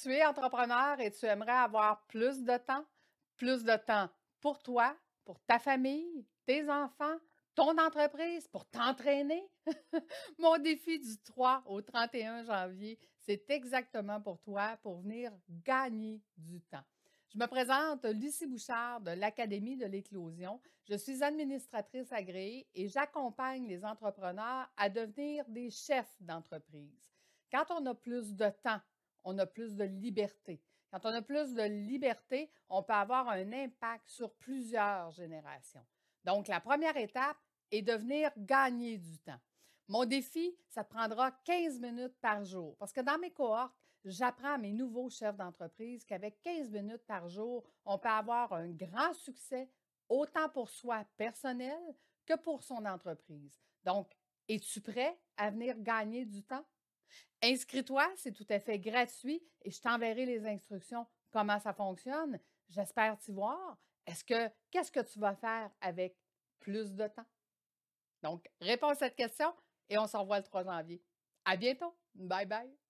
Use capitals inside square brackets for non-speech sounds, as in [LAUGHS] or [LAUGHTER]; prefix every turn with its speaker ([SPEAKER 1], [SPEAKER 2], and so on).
[SPEAKER 1] Tu es entrepreneur et tu aimerais avoir plus de temps, plus de temps pour toi, pour ta famille, tes enfants, ton entreprise, pour t'entraîner? [LAUGHS] Mon défi du 3 au 31 janvier, c'est exactement pour toi, pour venir gagner du temps. Je me présente Lucie Bouchard de l'Académie de l'éclosion. Je suis administratrice agréée et j'accompagne les entrepreneurs à devenir des chefs d'entreprise. Quand on a plus de temps, on a plus de liberté. Quand on a plus de liberté, on peut avoir un impact sur plusieurs générations. Donc, la première étape est de venir gagner du temps. Mon défi, ça prendra 15 minutes par jour parce que dans mes cohortes, j'apprends à mes nouveaux chefs d'entreprise qu'avec 15 minutes par jour, on peut avoir un grand succès autant pour soi personnel que pour son entreprise. Donc, es-tu prêt à venir gagner du temps? Inscris-toi, c'est tout à fait gratuit et je t'enverrai les instructions comment ça fonctionne. J'espère t'y voir. Est-ce que qu'est-ce que tu vas faire avec plus de temps? Donc, réponds à cette question et on se revoit le 3 janvier. À bientôt. Bye bye.